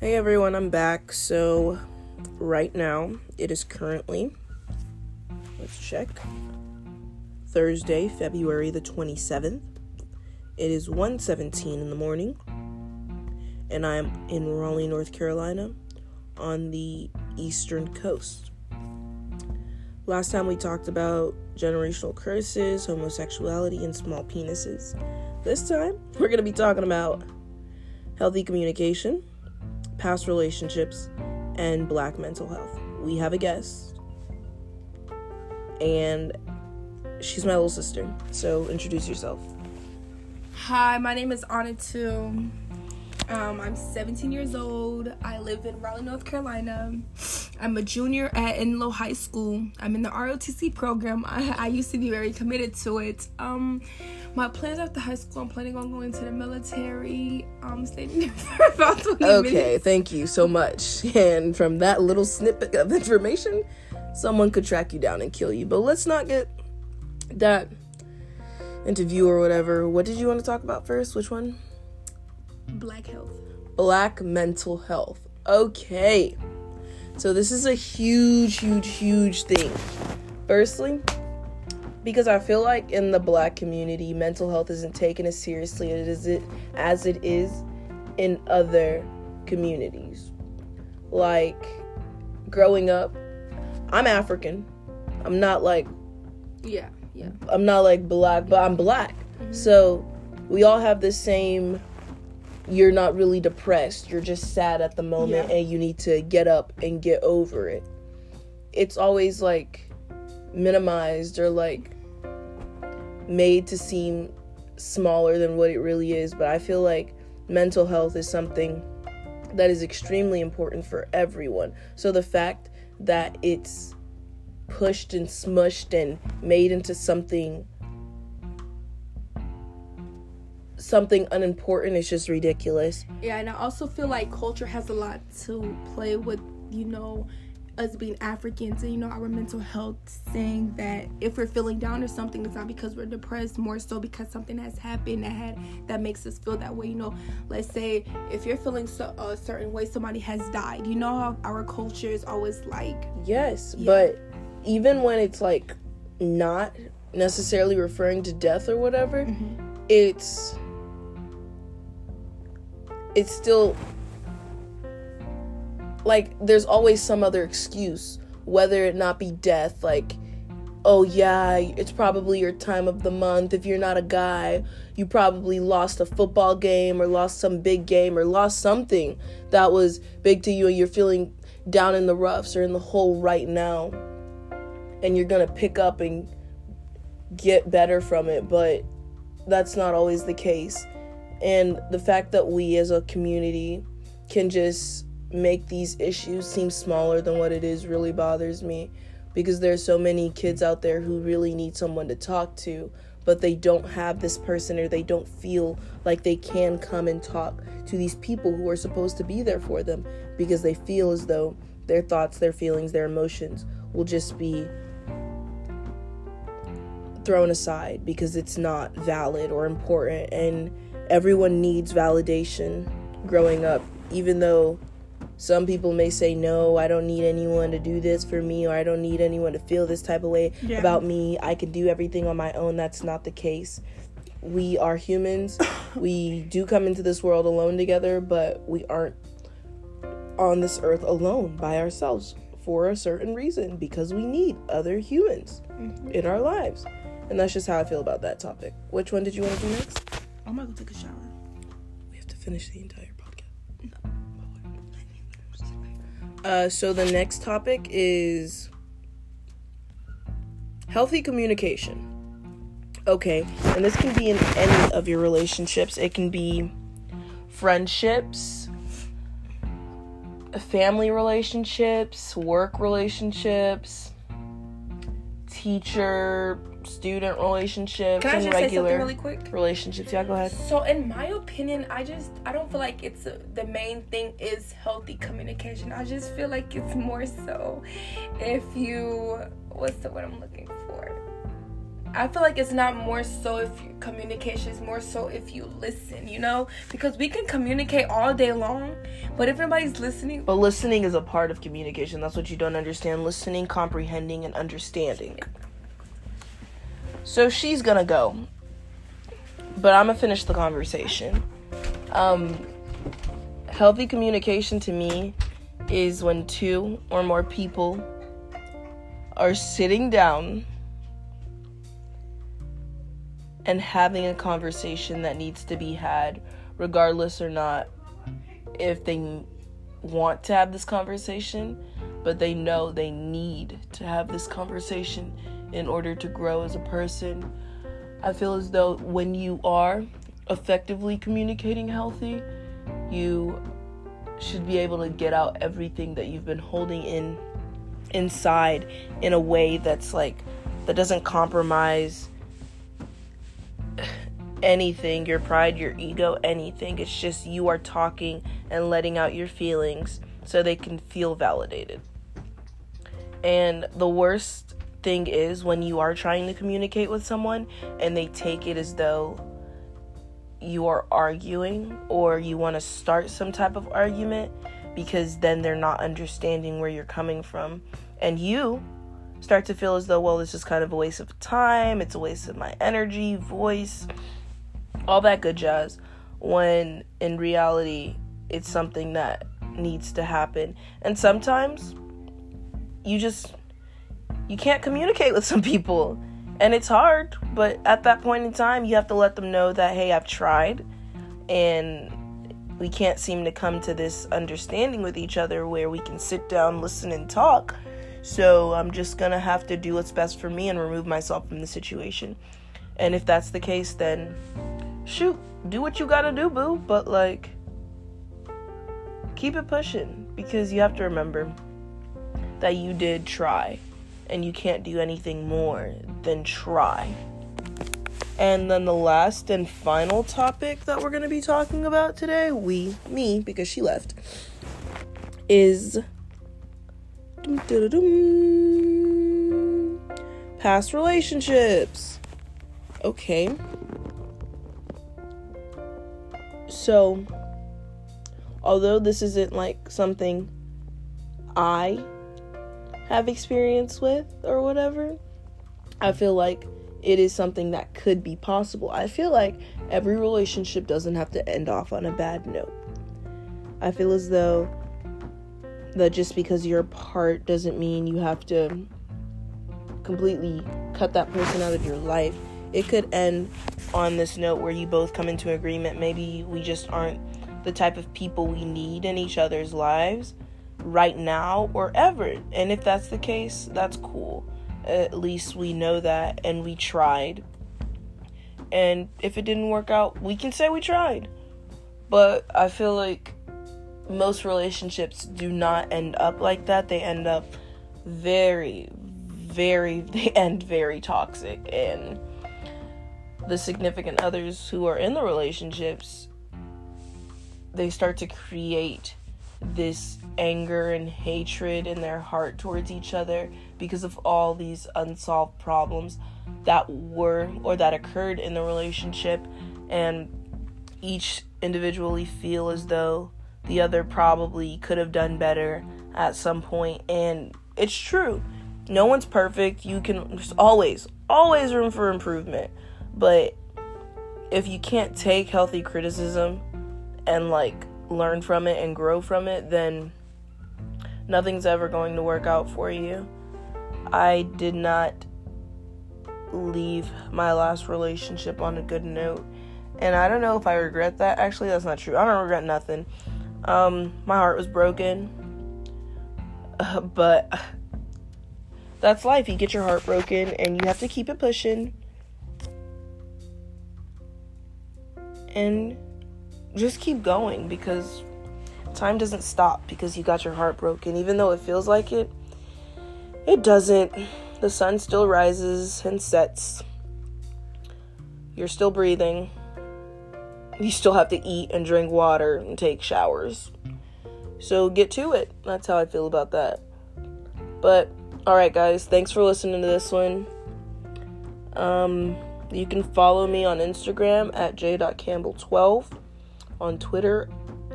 Hey everyone, I'm back. So, right now, it is currently, let's check, Thursday, February the 27th. It is 1:17 in the morning, and I'm in Raleigh, North Carolina, on the eastern coast. Last time we talked about generational curses, homosexuality, and small penises. This time, we're going to be talking about healthy communication, past relationships, and black mental health. We have a guest, and she's my little sister. So introduce yourself. Hi, my name is Anitu. Um, I'm 17 years old. I live in Raleigh, North Carolina. I'm a junior at Enloe High School. I'm in the ROTC program. I, I used to be very committed to it. Um, my plans after high school, I'm planning on going to the military. Um, staying there for about 20 Okay, minutes. thank you so much. And from that little snippet of information, someone could track you down and kill you. But let's not get that interview or whatever. What did you want to talk about first? Which one? Black health. Black mental health. Okay. So this is a huge, huge, huge thing. Firstly, because I feel like in the black community, mental health isn't taken as seriously as it as it is in other communities. Like growing up, I'm African. I'm not like Yeah, yeah. I'm not like black, but I'm black. Mm-hmm. So we all have the same. You're not really depressed. You're just sad at the moment, Yeah. and you need to get up and get over it. It's always like minimized or like made to seem smaller than what it really is. But I feel like mental health is something that is extremely important for everyone. So the fact that it's pushed and smushed and made into something something unimportant is just ridiculous. Yeah, and I also feel like culture has a lot to play with, you know, us being Africans and, you know, our mental health, saying that if we're feeling down or something, it's not because we're depressed, more so because something has happened that had that makes us feel that way. You know, let's say if you're feeling so, a certain way, somebody has died. You know how our culture is always like, Yes, Yeah. but even when it's like not necessarily referring to death or whatever, mm-hmm. it's it's still like there's always some other excuse, whether it not be death, like oh yeah, it's probably your time of the month. If you're not a guy, you probably lost a football game or lost some big game or lost something that was big to you and you're feeling down in the roughs or in the hole right now. And you're to pick up and get better from it, but that's not always the case. And the fact that we as a community can just make these issues seem smaller than what it is really bothers me. Because there's so many kids out there who really need someone to talk to but they don't have this person or they don't feel like they can come and talk to these people who are supposed to be there for them. Because they feel as though their thoughts, their feelings, their emotions will just be thrown aside because it's not valid or important. And everyone needs validation growing up even though some people may say no i don't need anyone to do this for me or i don't need anyone to feel this type of way Yeah. about me. I can do everything on my own. That's not the case. We are humans. We do come into this world alone together but we aren't on this earth alone by ourselves for a certain reason because we need other humans mm-hmm. in our lives. And that's just how i feel about that topic. Which one did you want to do next? I'm gonna go take a shower. we have to finish the entire podcast. Uh, so the next topic is healthy communication. Okay, and this can be in any of your relationships. It can be friendships, family relationships, work relationships, teacher student relationships, Can I and just say regular something really quick? relationships. Yeah, go ahead. So, in my opinion, I just I don't feel like it's a, the main thing is healthy communication. I just feel like it's more so if you what's the word I'm looking for? I feel like it's not more so if you, communication is more so if you listen, you know, because we can communicate all day long, but if nobody's listening, But listening is a part of communication. That's what you don't understand. Listening, comprehending, and understanding. So she's gonna go. But I'm gonna finish the conversation. Um, healthy communication to me is when two or more people are sitting down and having a conversation that needs to be had, regardless or not if they want to have this conversation, but they know they need to have this conversation in order to grow as a person. I feel as though when you are effectively communicating healthy, you should be able to get out everything that you've been holding in inside in a way that's like that doesn't compromise anything your pride, your ego, anything. It's just you are talking and letting out your feelings so they can feel validated. And the worst thing is when you are trying to communicate with someone and they take it as though you are arguing or you want to start some type of argument because then they're not understanding where you're coming from. And you start to feel as though, well, this is kind of a waste of time, it's a waste of my energy, voice, all that good jazz. When in reality, it's something that needs to happen. And sometimes you just you can't communicate with some people and it's hard but at that point in time you have to let them know that hey i've tried and we can't seem to come to this understanding with each other where we can sit down listen and talk so i'm just gonna have to do what's best for me and remove myself from the situation and if that's the case then shoot do what you gotta do boo but like keep it pushing because you have to remember that you did try and you can't do anything more than try. And then the last and final topic that we're going to be talking about today, we, me, because she left, is past relationships. Okay. So, although this isn't like something I have experience with or whatever, I feel like it is something that could be possible. I feel like every relationship doesn't have to end off on a bad note. I feel as though that just because you're apart doesn't mean you have to completely cut that person out of your life. It could end on this note where you both come into agreement. Maybe we just aren't the type of people we need in each other's lives right now or ever. And if that's the case, that's cool. At least we know that and we tried. And if it didn't work out, we can say we tried. But I feel like most relationships do not end up like that. They end up very, very, they end very toxic. And the significant others who are in the relationships, they start to create this anger and hatred in their heart towards each other because of all these unsolved problems that were or that occurred in the relationship. And each individually feel as though the other probably could have done better at some point. And it's true. No one's perfect. You can always always room for improvement but if you can't take healthy criticism and like learn from it and grow from it, then nothing's ever going to work out for you. I did not leave my last relationship on a good note. And I don't know if I regret that. Actually, that's not true. I don't regret nothing. Um, my heart was broken. Uh, but that's life. You get your heart broken and you have to keep it pushing. And just keep going because time doesn't stop because you got your heart broken. Even though it feels like it, it doesn't. The sun still rises and sets. You're still breathing. You still have to eat and drink water and take showers. So get to it. That's how I feel about that. But, alright, guys, thanks for listening to this one. Um, you can follow me on Instagram at j.campbell12, on Twitter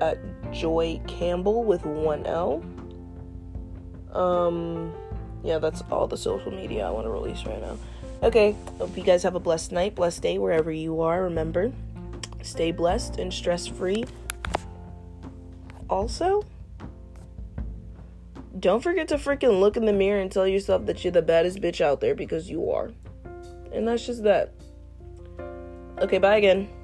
at Joy Campbell with one L. Um, yeah, that's all the social media I want to release right now. Okay, hope you guys have a blessed night, blessed day wherever you are. Remember, stay blessed and stress free. Also, don't forget to freaking look in the mirror and tell yourself that you're the baddest bitch out there because you are. And that's just that. Okay, bye again.